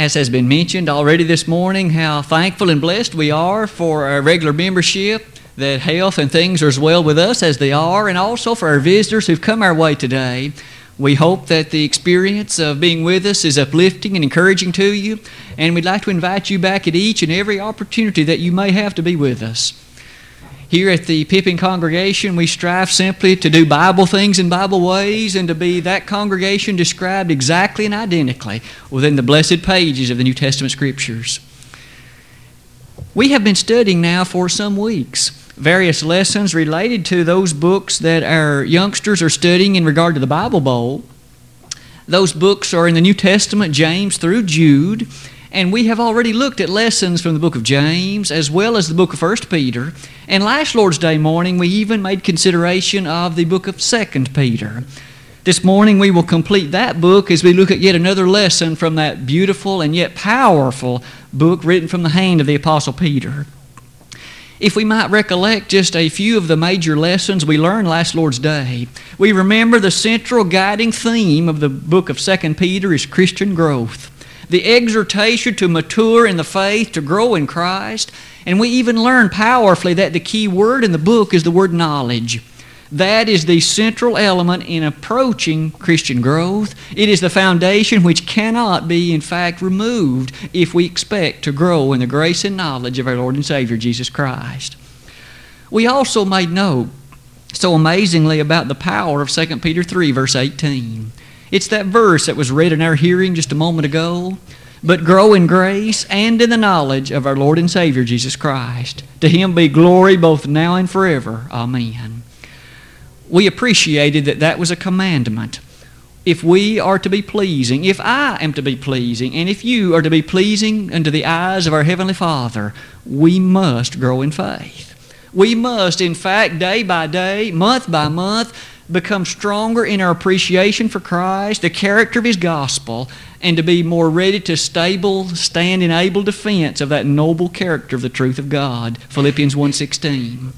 As has been mentioned already this morning, how thankful and blessed we are for our regular membership, that health and things are as well with us as they are, and also for our visitors who've come our way today. We hope that the experience of being with us is uplifting and encouraging to you, and we'd like to invite you back at each and every opportunity that you may have to be with us. Here at the Pippin congregation, we strive simply to do Bible things in Bible ways and to be that congregation described exactly and identically within the blessed pages of the New Testament Scriptures. We have been studying now for some weeks various lessons related to those books that our youngsters are studying in regard to the Bible Bowl. Those books are in the New Testament, James through Jude. And we have already looked at lessons from the book of James as well as the book of 1 Peter. And last Lord's Day morning, we even made consideration of the book of 2 Peter. This morning, we will complete that book as we look at yet another lesson from that beautiful and yet powerful book written from the hand of the Apostle Peter. If we might recollect just a few of the major lessons we learned last Lord's Day, we remember the central guiding theme of the book of 2 Peter is Christian growth the exhortation to mature in the faith, to grow in Christ. And we even learn powerfully that the key word in the book is the word knowledge. That is the central element in approaching Christian growth. It is the foundation which cannot be, in fact, removed if we expect to grow in the grace and knowledge of our Lord and Savior Jesus Christ. We also made note so amazingly about the power of 2 Peter 3, verse 18. It's that verse that was read in our hearing just a moment ago. But grow in grace and in the knowledge of our Lord and Savior Jesus Christ. To Him be glory both now and forever. Amen. We appreciated that that was a commandment. If we are to be pleasing, if I am to be pleasing, and if you are to be pleasing unto the eyes of our Heavenly Father, we must grow in faith. We must, in fact, day by day, month by month, become stronger in our appreciation for Christ, the character of His gospel, and to be more ready to stable, stand in able defense of that noble character of the truth of God. Philippians 1.16.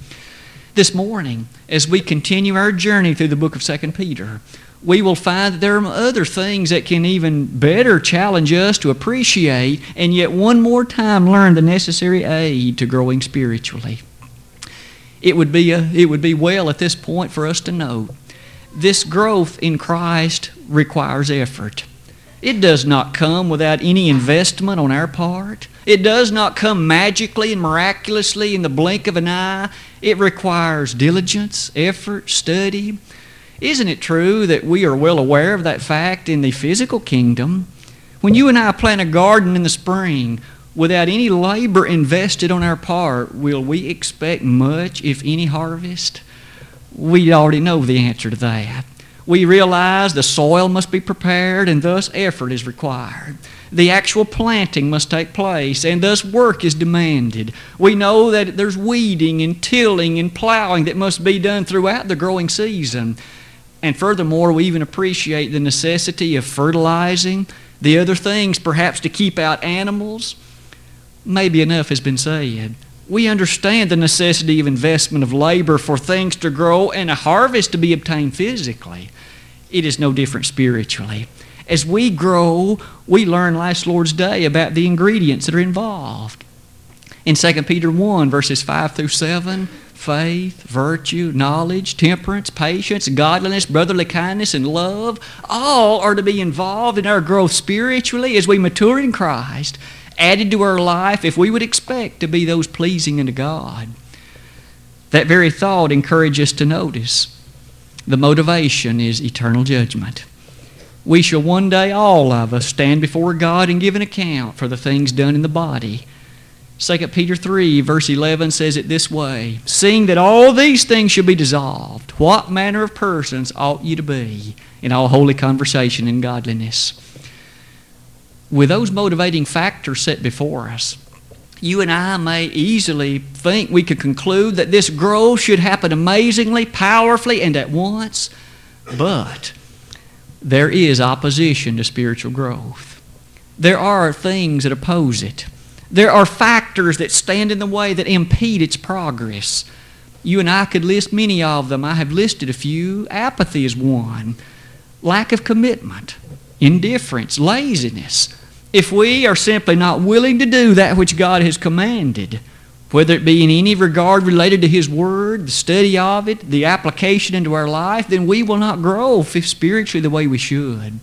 This morning, as we continue our journey through the book of 2 Peter, we will find that there are other things that can even better challenge us to appreciate and yet one more time learn the necessary aid to growing spiritually. It would be, a, it would be well at this point for us to note this growth in Christ requires effort. It does not come without any investment on our part. It does not come magically and miraculously in the blink of an eye. It requires diligence, effort, study. Isn't it true that we are well aware of that fact in the physical kingdom? When you and I plant a garden in the spring, without any labor invested on our part, will we expect much, if any, harvest? We already know the answer to that. We realize the soil must be prepared and thus effort is required. The actual planting must take place and thus work is demanded. We know that there's weeding and tilling and plowing that must be done throughout the growing season. And furthermore, we even appreciate the necessity of fertilizing, the other things perhaps to keep out animals. Maybe enough has been said we understand the necessity of investment of labor for things to grow and a harvest to be obtained physically. It is no different spiritually. As we grow, we learn last Lord's Day about the ingredients that are involved. In 2 Peter 1, verses 5 through 7, faith, virtue, knowledge, temperance, patience, godliness, brotherly kindness, and love all are to be involved in our growth spiritually as we mature in Christ added to our life if we would expect to be those pleasing unto God. That very thought encourages us to notice the motivation is eternal judgment. We shall one day, all of us, stand before God and give an account for the things done in the body. 2 Peter 3, verse 11 says it this way Seeing that all these things shall be dissolved, what manner of persons ought ye to be in all holy conversation and godliness? With those motivating factors set before us, you and I may easily think we could conclude that this growth should happen amazingly, powerfully, and at once. But there is opposition to spiritual growth. There are things that oppose it. There are factors that stand in the way that impede its progress. You and I could list many of them. I have listed a few. Apathy is one, lack of commitment, indifference, laziness, if we are simply not willing to do that which God has commanded, whether it be in any regard related to His Word, the study of it, the application into our life, then we will not grow spiritually the way we should.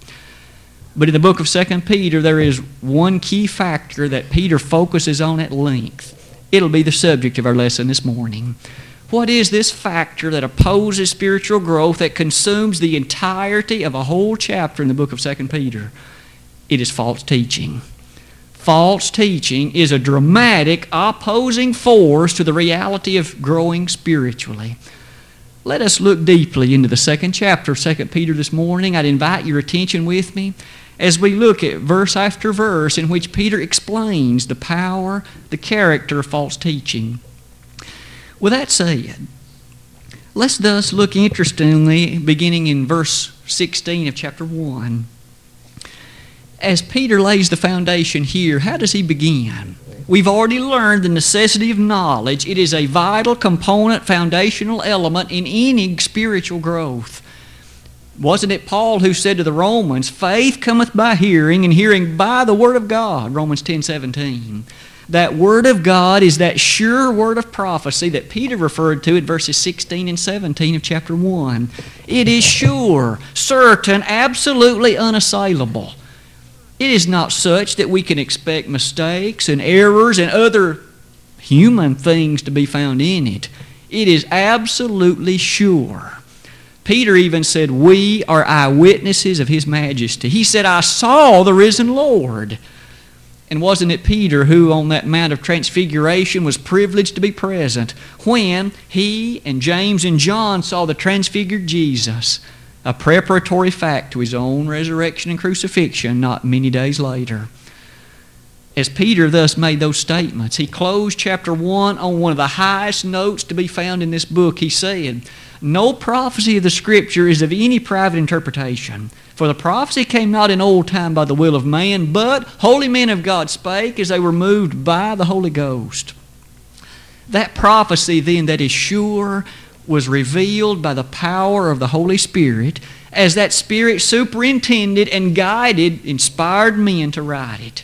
But in the book of 2 Peter, there is one key factor that Peter focuses on at length. It'll be the subject of our lesson this morning. What is this factor that opposes spiritual growth that consumes the entirety of a whole chapter in the book of 2 Peter? It is false teaching. False teaching is a dramatic opposing force to the reality of growing spiritually. Let us look deeply into the second chapter of 2 Peter this morning. I'd invite your attention with me as we look at verse after verse in which Peter explains the power, the character of false teaching. With that said, let's thus look interestingly beginning in verse 16 of chapter 1. As Peter lays the foundation here, how does he begin? We've already learned the necessity of knowledge. It is a vital component, foundational element in any spiritual growth. Wasn't it Paul who said to the Romans, Faith cometh by hearing, and hearing by the Word of God? Romans 10 17. That Word of God is that sure word of prophecy that Peter referred to in verses 16 and 17 of chapter 1. It is sure, certain, absolutely unassailable. It is not such that we can expect mistakes and errors and other human things to be found in it. It is absolutely sure. Peter even said, We are eyewitnesses of His majesty. He said, I saw the risen Lord. And wasn't it Peter who, on that Mount of Transfiguration, was privileged to be present when he and James and John saw the transfigured Jesus, a preparatory fact to his own resurrection and crucifixion not many days later? As Peter thus made those statements, he closed chapter 1 on one of the highest notes to be found in this book. He said, No prophecy of the Scripture is of any private interpretation. For the prophecy came not in old time by the will of man, but holy men of God spake as they were moved by the Holy Ghost. That prophecy, then, that is sure, was revealed by the power of the Holy Spirit as that Spirit superintended and guided inspired men to write it.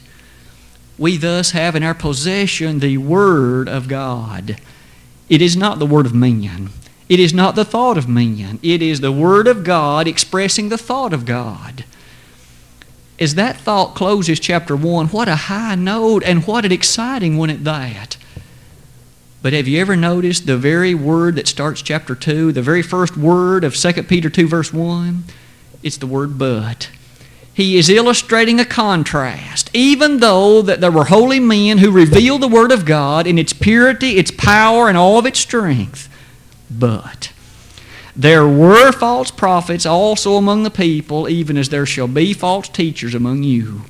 We thus have in our possession the Word of God. It is not the Word of man. It is not the thought of man, it is the Word of God expressing the thought of God. As that thought closes chapter 1, what a high note and what an exciting one at that. But have you ever noticed the very word that starts chapter 2, the very first word of 2 Peter 2, verse 1? It's the word but. He is illustrating a contrast. Even though that there were holy men who revealed the Word of God in its purity, its power, and all of its strength, but there were false prophets also among the people, even as there shall be false teachers among you,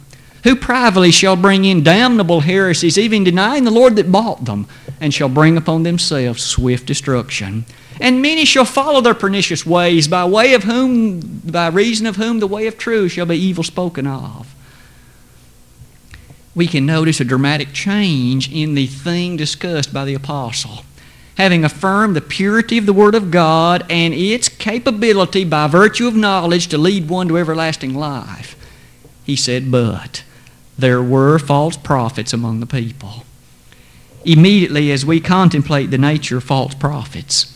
who privately shall bring in damnable heresies, even denying the Lord that bought them, and shall bring upon themselves swift destruction. And many shall follow their pernicious ways, by way of whom, by reason of whom the way of truth shall be evil spoken of. We can notice a dramatic change in the thing discussed by the apostle having affirmed the purity of the Word of God and its capability by virtue of knowledge to lead one to everlasting life, he said, But there were false prophets among the people. Immediately, as we contemplate the nature of false prophets,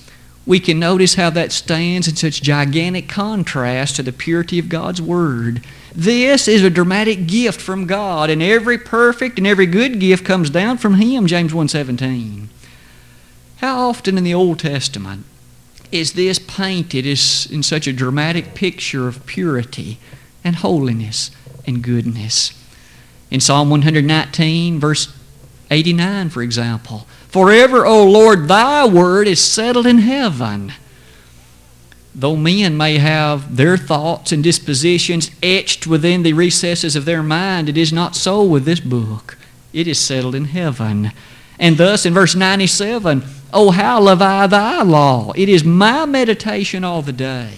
we can notice how that stands in such gigantic contrast to the purity of God's Word. This is a dramatic gift from God, and every perfect and every good gift comes down from Him, James 1.17. How often in the Old Testament is this painted as in such a dramatic picture of purity and holiness and goodness? In Psalm 119, verse 89, for example, Forever, O Lord, thy word is settled in heaven. Though men may have their thoughts and dispositions etched within the recesses of their mind, it is not so with this book. It is settled in heaven. And thus, in verse 97, Oh, how love I thy law! It is my meditation all the day.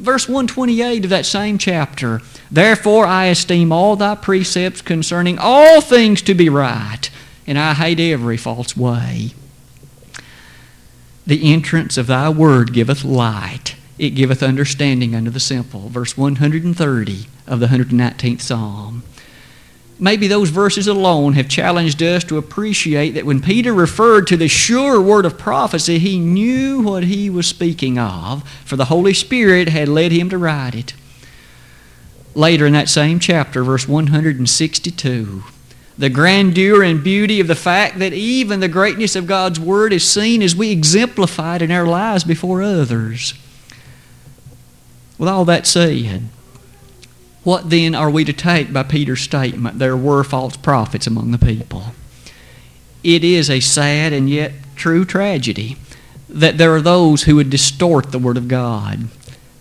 Verse 128 of that same chapter Therefore I esteem all thy precepts concerning all things to be right, and I hate every false way. The entrance of thy word giveth light, it giveth understanding unto the simple. Verse 130 of the 119th Psalm. Maybe those verses alone have challenged us to appreciate that when Peter referred to the sure word of prophecy, he knew what he was speaking of, for the Holy Spirit had led him to write it. Later in that same chapter, verse 162, the grandeur and beauty of the fact that even the greatness of God's Word is seen as we exemplify it in our lives before others. With all that said, what then are we to take by Peter's statement? There were false prophets among the people. It is a sad and yet true tragedy that there are those who would distort the Word of God.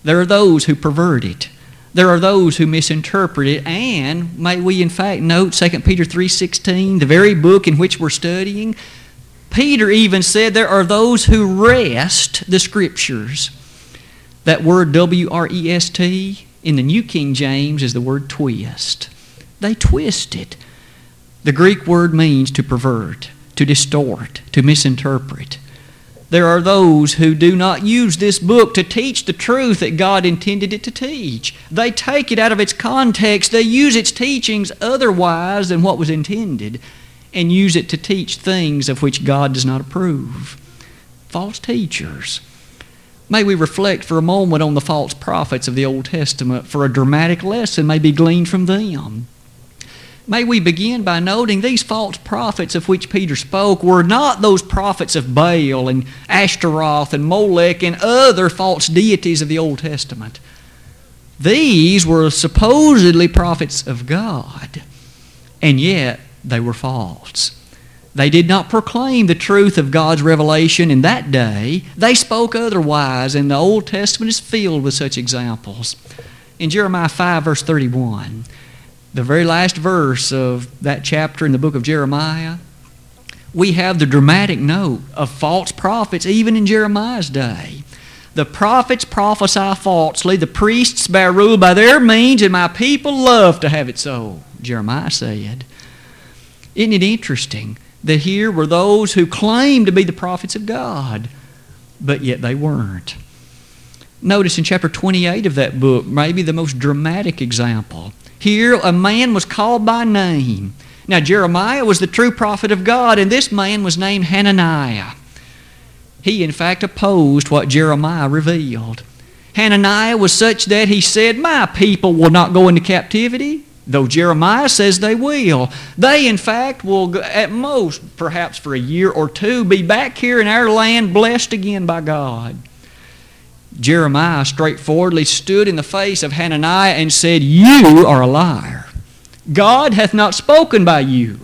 There are those who pervert it. There are those who misinterpret it, and may we in fact note 2 Peter 3.16, the very book in which we're studying, Peter even said there are those who wrest the Scriptures. That word W-R-E-S-T in the New King James is the word twist. They twist it. The Greek word means to pervert, to distort, to misinterpret. There are those who do not use this book to teach the truth that God intended it to teach. They take it out of its context, they use its teachings otherwise than what was intended, and use it to teach things of which God does not approve. False teachers. May we reflect for a moment on the false prophets of the Old Testament, for a dramatic lesson may be gleaned from them. May we begin by noting these false prophets of which Peter spoke were not those prophets of Baal and Ashtaroth and Molech and other false deities of the Old Testament. These were supposedly prophets of God, and yet they were false. They did not proclaim the truth of God's revelation in that day. They spoke otherwise, and the Old Testament is filled with such examples. In Jeremiah 5, verse 31, the very last verse of that chapter in the book of Jeremiah, we have the dramatic note of false prophets even in Jeremiah's day. The prophets prophesy falsely, the priests bear rule by their means, and my people love to have it so, Jeremiah said. Isn't it interesting? that here were those who claimed to be the prophets of God, but yet they weren't. Notice in chapter 28 of that book, maybe the most dramatic example. Here, a man was called by name. Now, Jeremiah was the true prophet of God, and this man was named Hananiah. He, in fact, opposed what Jeremiah revealed. Hananiah was such that he said, My people will not go into captivity though Jeremiah says they will. They, in fact, will, at most, perhaps for a year or two, be back here in our land blessed again by God. Jeremiah straightforwardly stood in the face of Hananiah and said, You are a liar. God hath not spoken by you.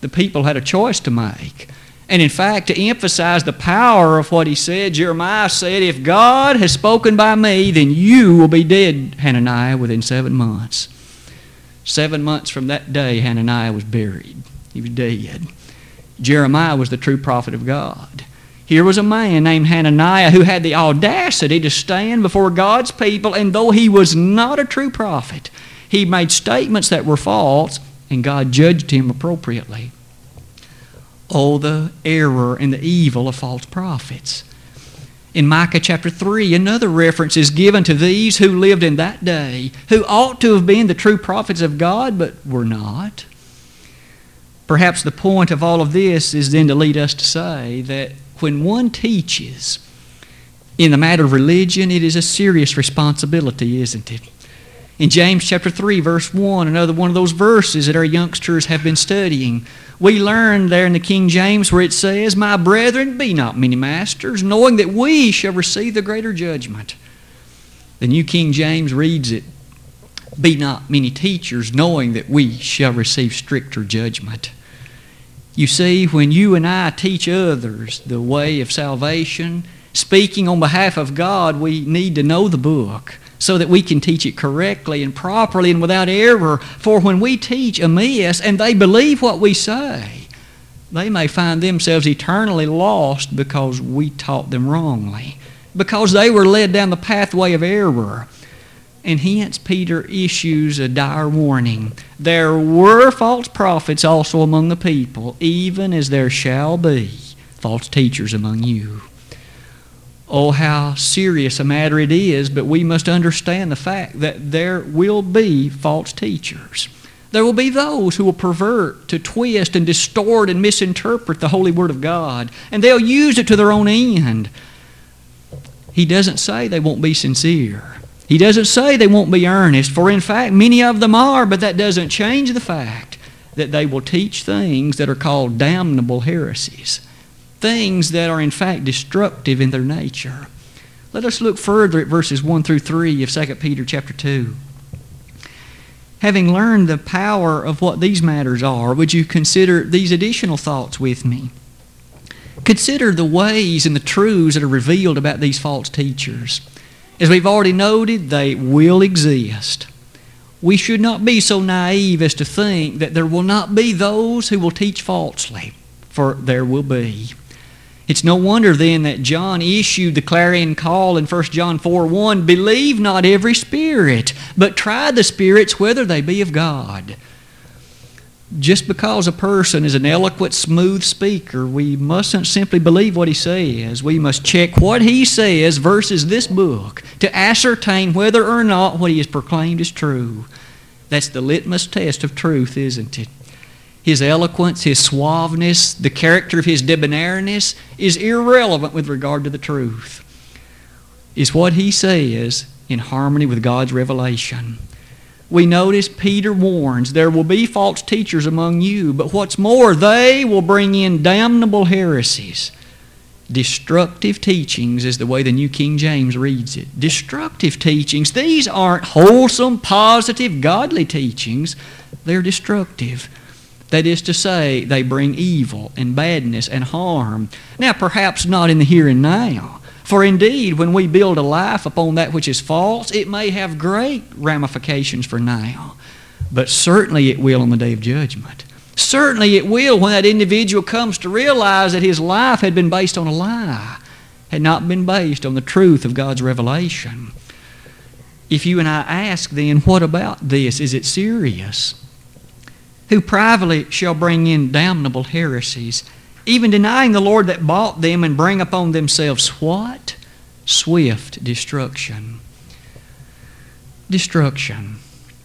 The people had a choice to make. And in fact, to emphasize the power of what he said, Jeremiah said, If God has spoken by me, then you will be dead, Hananiah, within seven months. Seven months from that day, Hananiah was buried. He was dead. Jeremiah was the true prophet of God. Here was a man named Hananiah who had the audacity to stand before God's people, and though he was not a true prophet, he made statements that were false, and God judged him appropriately. Oh, the error and the evil of false prophets. In Micah chapter 3, another reference is given to these who lived in that day, who ought to have been the true prophets of God, but were not. Perhaps the point of all of this is then to lead us to say that when one teaches in the matter of religion, it is a serious responsibility, isn't it? In James chapter 3, verse 1, another one of those verses that our youngsters have been studying, we learn there in the King James where it says, My brethren, be not many masters, knowing that we shall receive the greater judgment. The New King James reads it, Be not many teachers, knowing that we shall receive stricter judgment. You see, when you and I teach others the way of salvation, speaking on behalf of God, we need to know the book so that we can teach it correctly and properly and without error. For when we teach amiss and they believe what we say, they may find themselves eternally lost because we taught them wrongly, because they were led down the pathway of error. And hence, Peter issues a dire warning. There were false prophets also among the people, even as there shall be false teachers among you. Oh, how serious a matter it is, but we must understand the fact that there will be false teachers. There will be those who will pervert, to twist, and distort and misinterpret the Holy Word of God, and they'll use it to their own end. He doesn't say they won't be sincere. He doesn't say they won't be earnest, for in fact, many of them are, but that doesn't change the fact that they will teach things that are called damnable heresies, things that are in fact destructive in their nature. Let us look further at verses 1 through 3 of 2 Peter chapter 2. Having learned the power of what these matters are, would you consider these additional thoughts with me? Consider the ways and the truths that are revealed about these false teachers. As we've already noted, they will exist. We should not be so naive as to think that there will not be those who will teach falsely, for there will be. It's no wonder then that John issued the clarion call in 1 John 4 1 Believe not every spirit, but try the spirits whether they be of God. Just because a person is an eloquent, smooth speaker, we mustn't simply believe what he says. We must check what he says versus this book to ascertain whether or not what he has proclaimed is true. That's the litmus test of truth, isn't it? his eloquence, his suaveness, the character of his debonairness is irrelevant with regard to the truth. Is what he says in harmony with God's revelation? We notice Peter warns there will be false teachers among you, but what's more, they will bring in damnable heresies. Destructive teachings is the way the New King James reads it. Destructive teachings. These aren't wholesome, positive, godly teachings. They're destructive. That is to say, they bring evil and badness and harm. Now, perhaps not in the here and now. For indeed, when we build a life upon that which is false, it may have great ramifications for now. But certainly it will on the day of judgment. Certainly it will when that individual comes to realize that his life had been based on a lie, had not been based on the truth of God's revelation. If you and I ask then, what about this? Is it serious? who privately shall bring in damnable heresies, even denying the Lord that bought them and bring upon themselves what? Swift destruction. Destruction.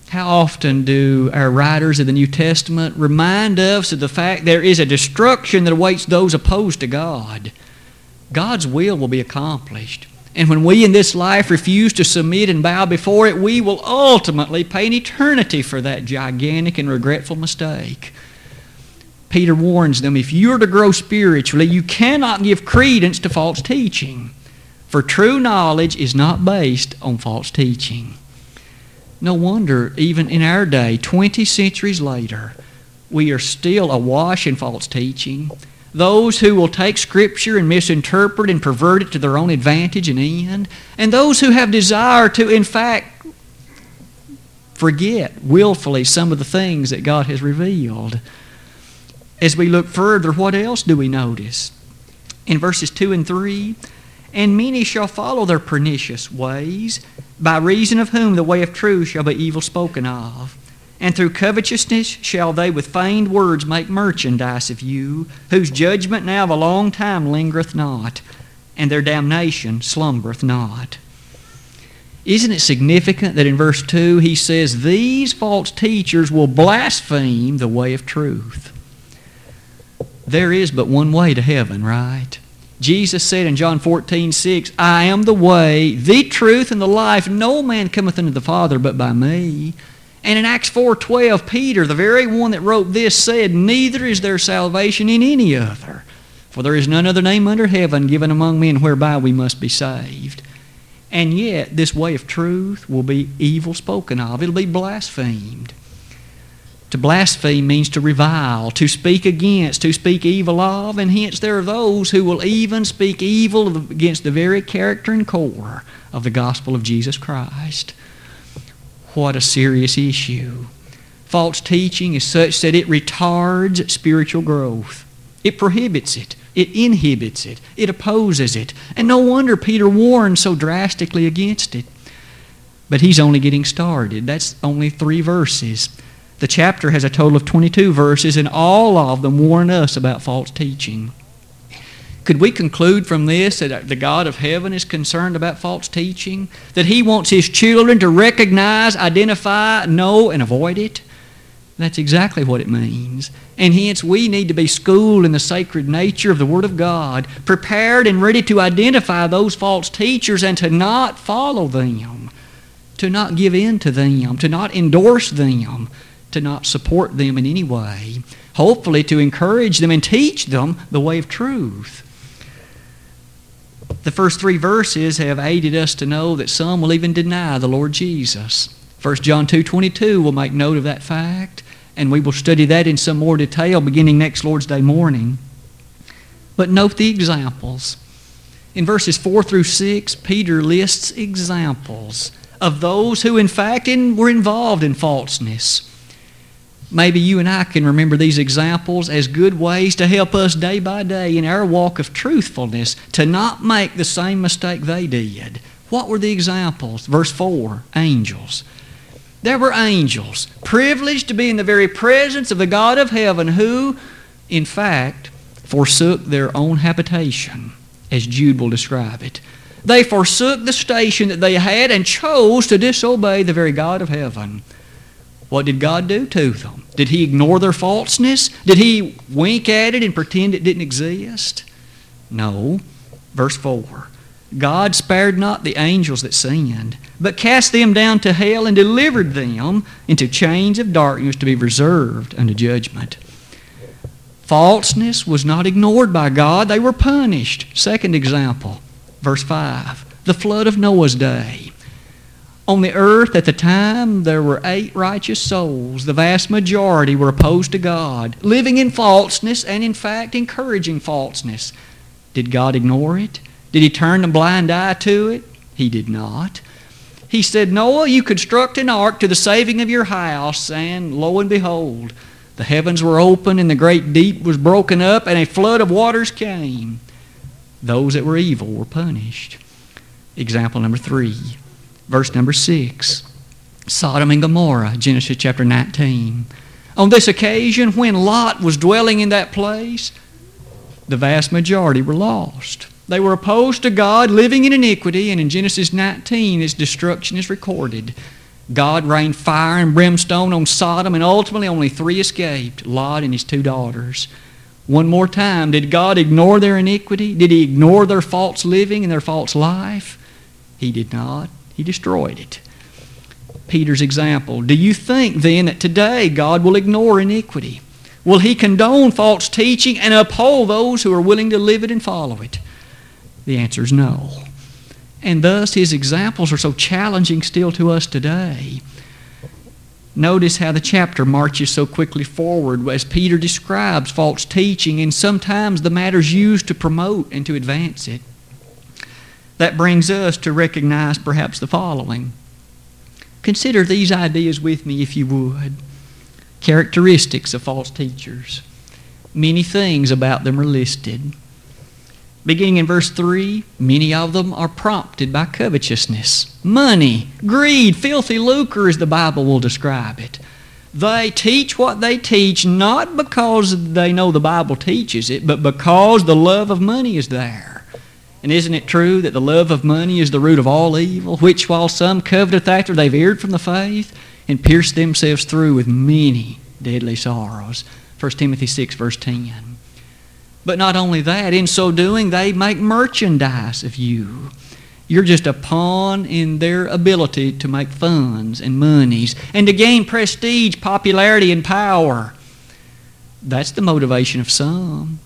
How often do our writers of the New Testament remind us of the fact there is a destruction that awaits those opposed to God? God's will will be accomplished. And when we in this life refuse to submit and bow before it, we will ultimately pay an eternity for that gigantic and regretful mistake. Peter warns them if you are to grow spiritually, you cannot give credence to false teaching, for true knowledge is not based on false teaching. No wonder, even in our day, 20 centuries later, we are still awash in false teaching those who will take Scripture and misinterpret and pervert it to their own advantage and end, and those who have desire to, in fact, forget willfully some of the things that God has revealed. As we look further, what else do we notice? In verses 2 and 3, and many shall follow their pernicious ways, by reason of whom the way of truth shall be evil spoken of. And through covetousness shall they with feigned words make merchandise of you, whose judgment now of a long time lingereth not, and their damnation slumbereth not. Isn't it significant that in verse 2 he says, These false teachers will blaspheme the way of truth? There is but one way to heaven, right? Jesus said in John 14, 6, I am the way, the truth, and the life. No man cometh unto the Father but by me. And in Acts 4:12, Peter, the very one that wrote this, said, "Neither is there salvation in any other, for there is none other name under heaven given among men whereby we must be saved." And yet, this way of truth will be evil spoken of. It'll be blasphemed. To blaspheme means to revile, to speak against, to speak evil of, and hence there are those who will even speak evil against the very character and core of the gospel of Jesus Christ. What a serious issue. False teaching is such that it retards spiritual growth. It prohibits it. It inhibits it. It opposes it. And no wonder Peter warned so drastically against it. But he's only getting started. That's only three verses. The chapter has a total of 22 verses, and all of them warn us about false teaching. Could we conclude from this that the God of heaven is concerned about false teaching? That He wants His children to recognize, identify, know, and avoid it? That's exactly what it means. And hence, we need to be schooled in the sacred nature of the Word of God, prepared and ready to identify those false teachers and to not follow them, to not give in to them, to not endorse them, to not support them in any way. Hopefully, to encourage them and teach them the way of truth. The first three verses have aided us to know that some will even deny the Lord Jesus. 1 John 2.22 will make note of that fact, and we will study that in some more detail beginning next Lord's Day morning. But note the examples. In verses 4 through 6, Peter lists examples of those who, in fact, in, were involved in falseness. Maybe you and I can remember these examples as good ways to help us day by day in our walk of truthfulness to not make the same mistake they did. What were the examples? Verse 4 angels. There were angels, privileged to be in the very presence of the God of heaven, who, in fact, forsook their own habitation, as Jude will describe it. They forsook the station that they had and chose to disobey the very God of heaven. What did God do to them? Did He ignore their falseness? Did He wink at it and pretend it didn't exist? No. Verse 4 God spared not the angels that sinned, but cast them down to hell and delivered them into chains of darkness to be reserved unto judgment. Falseness was not ignored by God, they were punished. Second example, verse 5 the flood of Noah's day. On the earth at the time, there were eight righteous souls. The vast majority were opposed to God, living in falseness and, in fact, encouraging falseness. Did God ignore it? Did He turn a blind eye to it? He did not. He said, Noah, you construct an ark to the saving of your house, and lo and behold, the heavens were open, and the great deep was broken up, and a flood of waters came. Those that were evil were punished. Example number three verse number 6. Sodom and Gomorrah, Genesis chapter 19. On this occasion, when Lot was dwelling in that place, the vast majority were lost. They were opposed to God, living in iniquity, and in Genesis 19, its destruction is recorded. God rained fire and brimstone on Sodom, and ultimately only three escaped Lot and his two daughters. One more time, did God ignore their iniquity? Did He ignore their false living and their false life? He did not. He destroyed it. Peter's example. Do you think then that today God will ignore iniquity? Will he condone false teaching and uphold those who are willing to live it and follow it? The answer is no. And thus his examples are so challenging still to us today. Notice how the chapter marches so quickly forward as Peter describes false teaching and sometimes the matters used to promote and to advance it. That brings us to recognize perhaps the following. Consider these ideas with me, if you would. Characteristics of false teachers. Many things about them are listed. Beginning in verse 3, many of them are prompted by covetousness, money, greed, filthy lucre, as the Bible will describe it. They teach what they teach not because they know the Bible teaches it, but because the love of money is there. And isn't it true that the love of money is the root of all evil, which while some coveteth after they've erred from the faith and pierced themselves through with many deadly sorrows? 1 Timothy 6, verse 10. But not only that, in so doing, they make merchandise of you. You're just a pawn in their ability to make funds and monies and to gain prestige, popularity, and power. That's the motivation of some.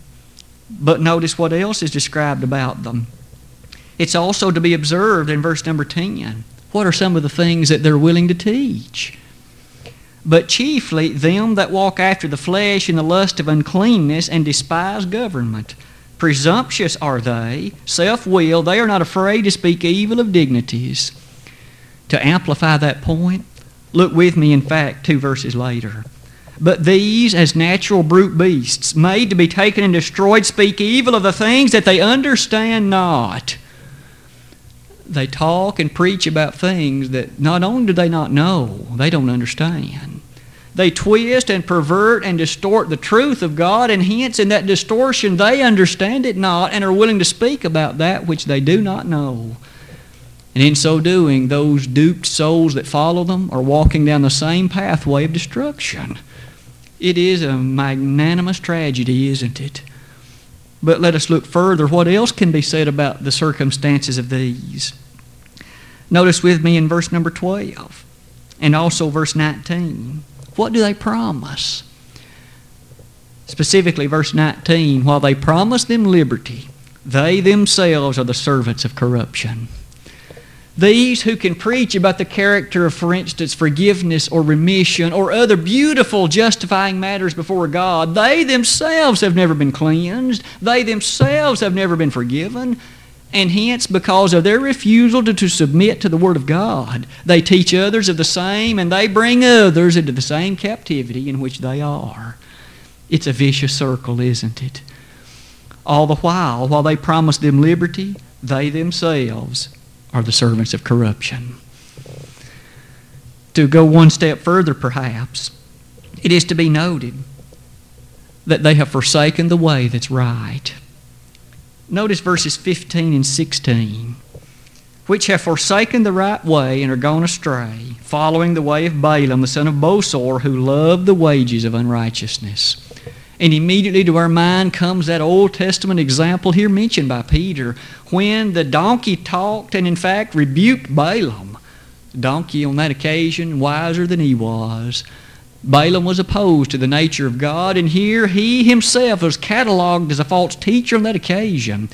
But notice what else is described about them. It's also to be observed in verse number 10. What are some of the things that they're willing to teach? But chiefly them that walk after the flesh in the lust of uncleanness and despise government. Presumptuous are they, self willed, they are not afraid to speak evil of dignities. To amplify that point, look with me, in fact, two verses later. But these, as natural brute beasts, made to be taken and destroyed, speak evil of the things that they understand not. They talk and preach about things that not only do they not know, they don't understand. They twist and pervert and distort the truth of God, and hence in that distortion they understand it not and are willing to speak about that which they do not know. And in so doing, those duped souls that follow them are walking down the same pathway of destruction. It is a magnanimous tragedy, isn't it? But let us look further. What else can be said about the circumstances of these? Notice with me in verse number 12 and also verse 19. What do they promise? Specifically, verse 19 while they promise them liberty, they themselves are the servants of corruption. These who can preach about the character of, for instance, forgiveness or remission or other beautiful justifying matters before God, they themselves have never been cleansed. They themselves have never been forgiven. And hence, because of their refusal to, to submit to the Word of God, they teach others of the same and they bring others into the same captivity in which they are. It's a vicious circle, isn't it? All the while, while they promise them liberty, they themselves are the servants of corruption. To go one step further, perhaps, it is to be noted that they have forsaken the way that's right. Notice verses 15 and 16. Which have forsaken the right way and are gone astray, following the way of Balaam, the son of Bosor, who loved the wages of unrighteousness. And immediately to our mind comes that Old Testament example here mentioned by Peter when the donkey talked and, in fact, rebuked Balaam. The donkey, on that occasion, wiser than he was. Balaam was opposed to the nature of God, and here he himself was cataloged as a false teacher on that occasion,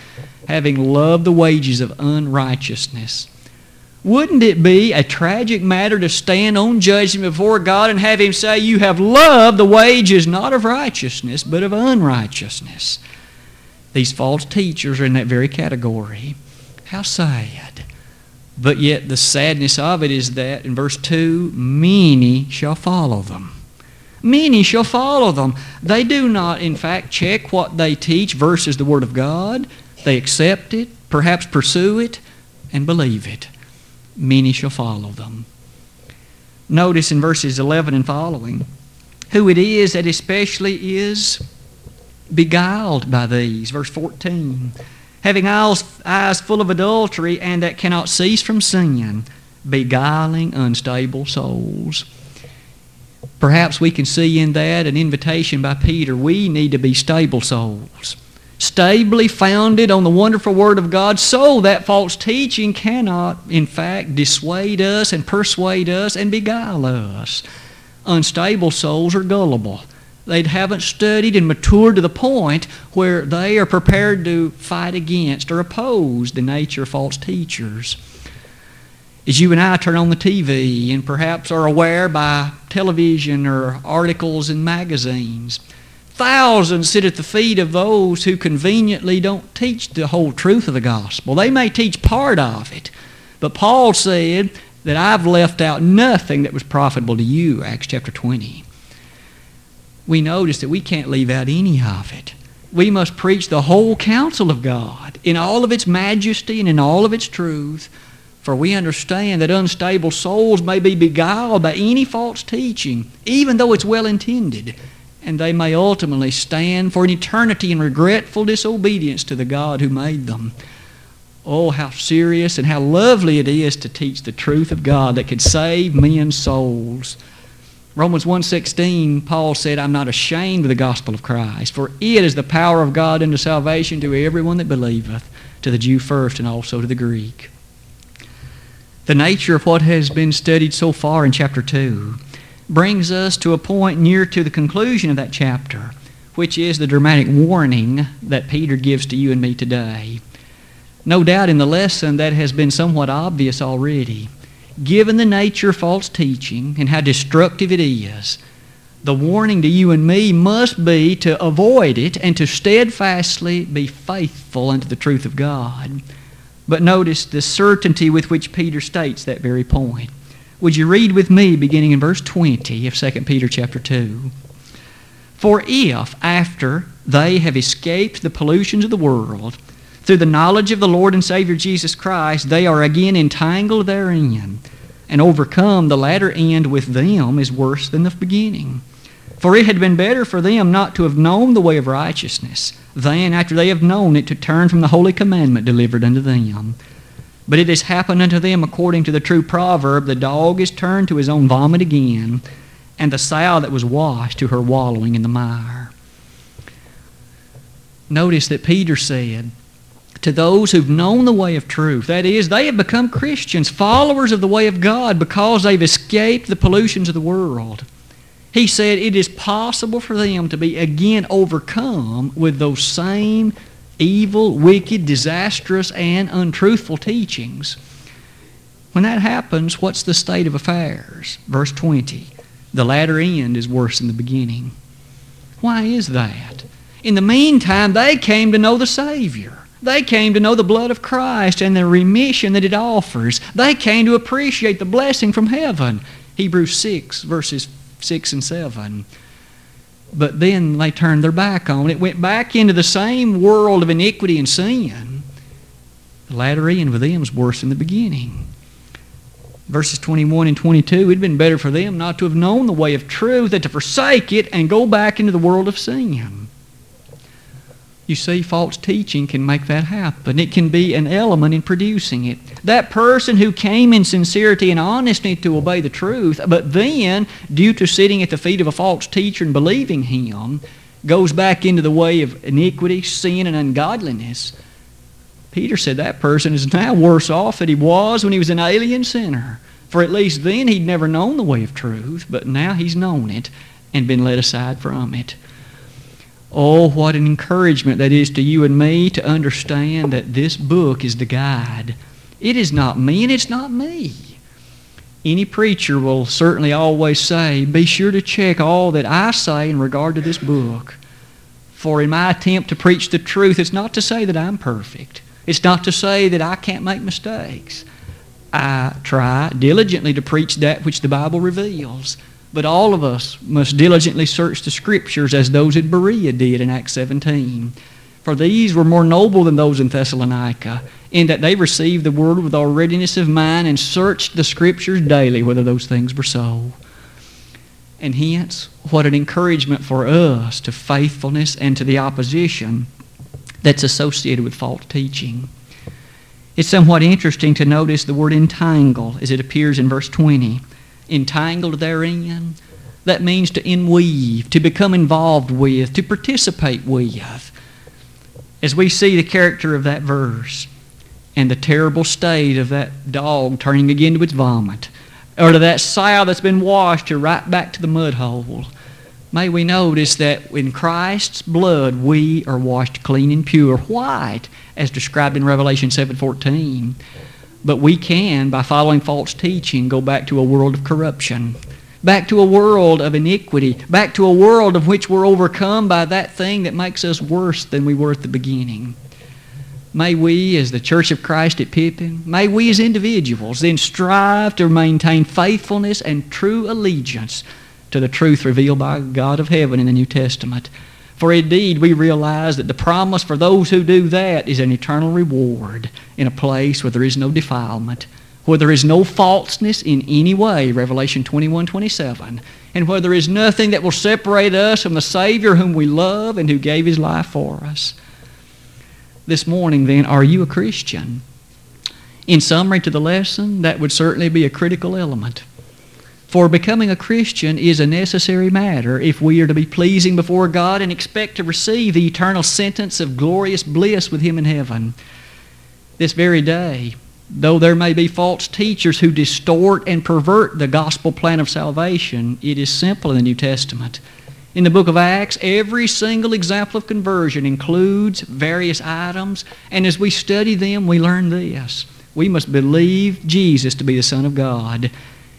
having loved the wages of unrighteousness. Wouldn't it be a tragic matter to stand on judgment before God and have Him say, You have loved the wages not of righteousness, but of unrighteousness? These false teachers are in that very category. How sad. But yet, the sadness of it is that in verse 2 many shall follow them. Many shall follow them. They do not, in fact, check what they teach versus the Word of God. They accept it, perhaps pursue it, and believe it many shall follow them. Notice in verses 11 and following who it is that especially is beguiled by these. Verse 14 having eyes full of adultery and that cannot cease from sin, beguiling unstable souls. Perhaps we can see in that an invitation by Peter. We need to be stable souls stably founded on the wonderful Word of God so that false teaching cannot, in fact, dissuade us and persuade us and beguile us. Unstable souls are gullible. They haven't studied and matured to the point where they are prepared to fight against or oppose the nature of false teachers. As you and I turn on the TV and perhaps are aware by television or articles in magazines, Thousands sit at the feet of those who conveniently don't teach the whole truth of the gospel. They may teach part of it, but Paul said that I've left out nothing that was profitable to you, Acts chapter 20. We notice that we can't leave out any of it. We must preach the whole counsel of God in all of its majesty and in all of its truth. For we understand that unstable souls may be beguiled by any false teaching, even though it's well intended and they may ultimately stand for an eternity in regretful disobedience to the God who made them. Oh, how serious and how lovely it is to teach the truth of God that could save men's souls. Romans 1.16, Paul said, I'm not ashamed of the gospel of Christ, for it is the power of God unto salvation to everyone that believeth, to the Jew first and also to the Greek. The nature of what has been studied so far in chapter 2 brings us to a point near to the conclusion of that chapter, which is the dramatic warning that Peter gives to you and me today. No doubt in the lesson that has been somewhat obvious already. Given the nature of false teaching and how destructive it is, the warning to you and me must be to avoid it and to steadfastly be faithful unto the truth of God. But notice the certainty with which Peter states that very point. Would you read with me beginning in verse 20 of 2 Peter chapter 2? For if, after they have escaped the pollutions of the world, through the knowledge of the Lord and Savior Jesus Christ, they are again entangled therein, and overcome, the latter end with them is worse than the beginning. For it had been better for them not to have known the way of righteousness, than, after they have known it, to turn from the holy commandment delivered unto them. But it has happened unto them according to the true proverb the dog is turned to his own vomit again, and the sow that was washed to her wallowing in the mire. Notice that Peter said, to those who've known the way of truth. That is, they have become Christians, followers of the way of God, because they've escaped the pollutions of the world. He said it is possible for them to be again overcome with those same evil, wicked, disastrous, and untruthful teachings. When that happens, what's the state of affairs? Verse 20 The latter end is worse than the beginning. Why is that? In the meantime, they came to know the Savior. They came to know the blood of Christ and the remission that it offers. They came to appreciate the blessing from heaven. Hebrews 6, verses 6 and 7. But then they turned their back on it, went back into the same world of iniquity and sin. The latter end with them is worse than the beginning. Verses 21 and 22, it had been better for them not to have known the way of truth than to forsake it and go back into the world of sin. You see, false teaching can make that happen. It can be an element in producing it. That person who came in sincerity and honesty to obey the truth, but then, due to sitting at the feet of a false teacher and believing him, goes back into the way of iniquity, sin, and ungodliness. Peter said that person is now worse off than he was when he was an alien sinner. For at least then he'd never known the way of truth, but now he's known it and been led aside from it. Oh, what an encouragement that is to you and me to understand that this book is the guide. It is not me and it's not me. Any preacher will certainly always say, Be sure to check all that I say in regard to this book. For in my attempt to preach the truth, it's not to say that I'm perfect. It's not to say that I can't make mistakes. I try diligently to preach that which the Bible reveals. But all of us must diligently search the Scriptures as those in Berea did in Acts 17. For these were more noble than those in Thessalonica, in that they received the Word with all readiness of mind and searched the Scriptures daily whether those things were so. And hence, what an encouragement for us to faithfulness and to the opposition that's associated with false teaching. It's somewhat interesting to notice the word entangle as it appears in verse 20 entangled therein. That means to inweave, to become involved with, to participate with. As we see the character of that verse and the terrible state of that dog turning again to its vomit, or to that sow that's been washed to right back to the mud hole, may we notice that in Christ's blood we are washed clean and pure, white, as described in Revelation 7:14. But we can, by following false teaching, go back to a world of corruption, back to a world of iniquity, back to a world of which we're overcome by that thing that makes us worse than we were at the beginning. May we, as the Church of Christ at Pippin, may we as individuals then strive to maintain faithfulness and true allegiance to the truth revealed by God of heaven in the New Testament. For indeed, we realize that the promise for those who do that is an eternal reward in a place where there is no defilement, where there is no falseness in any way, Revelation 21 27, and where there is nothing that will separate us from the Savior whom we love and who gave his life for us. This morning, then, are you a Christian? In summary to the lesson, that would certainly be a critical element. For becoming a Christian is a necessary matter if we are to be pleasing before God and expect to receive the eternal sentence of glorious bliss with Him in heaven. This very day, though there may be false teachers who distort and pervert the gospel plan of salvation, it is simple in the New Testament. In the book of Acts, every single example of conversion includes various items, and as we study them, we learn this. We must believe Jesus to be the Son of God.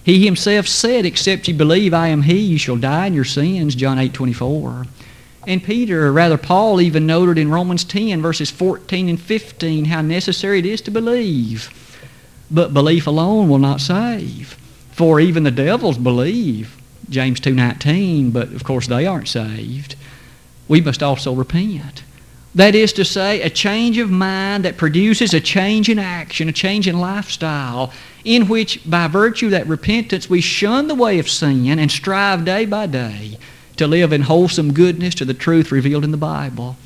He himself said, Except ye believe I am he, you shall die in your sins, John 8 24. And Peter, or rather Paul, even noted in Romans 10, verses 14 and 15, how necessary it is to believe. But belief alone will not save. For even the devils believe, James 2.19, but of course they aren't saved. We must also repent. That is to say, a change of mind that produces a change in action, a change in lifestyle, in which, by virtue of that repentance, we shun the way of sin and strive day by day to live in wholesome goodness to the truth revealed in the Bible.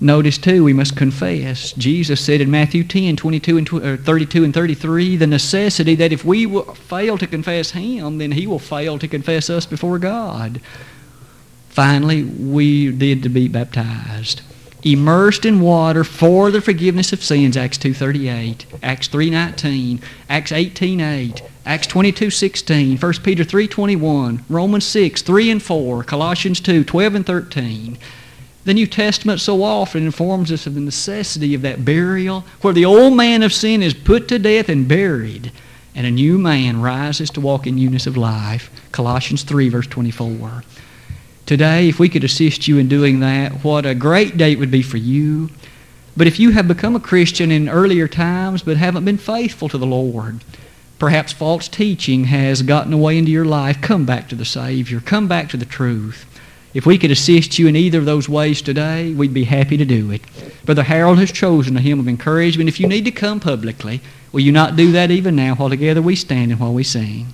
Notice too, we must confess. Jesus said in Matthew 10, 22 and tw- 32 and 33, the necessity that if we fail to confess Him, then He will fail to confess us before God. Finally, we did to be baptized. Immersed in water for the forgiveness of sins, Acts 2.38, Acts 3.19, Acts 18.8, Acts 22.16, 1 Peter 3.21, Romans 6, 3 and 4, Colossians 2, 12 and 13. The New Testament so often informs us of the necessity of that burial, where the old man of sin is put to death and buried, and a new man rises to walk in newness of life. Colossians 3, verse 24. Today, if we could assist you in doing that, what a great day it would be for you. But if you have become a Christian in earlier times but haven't been faithful to the Lord, perhaps false teaching has gotten away into your life, come back to the Savior. Come back to the truth. If we could assist you in either of those ways today, we'd be happy to do it. Brother Harold has chosen a hymn of encouragement. If you need to come publicly, will you not do that even now while together we stand and while we sing?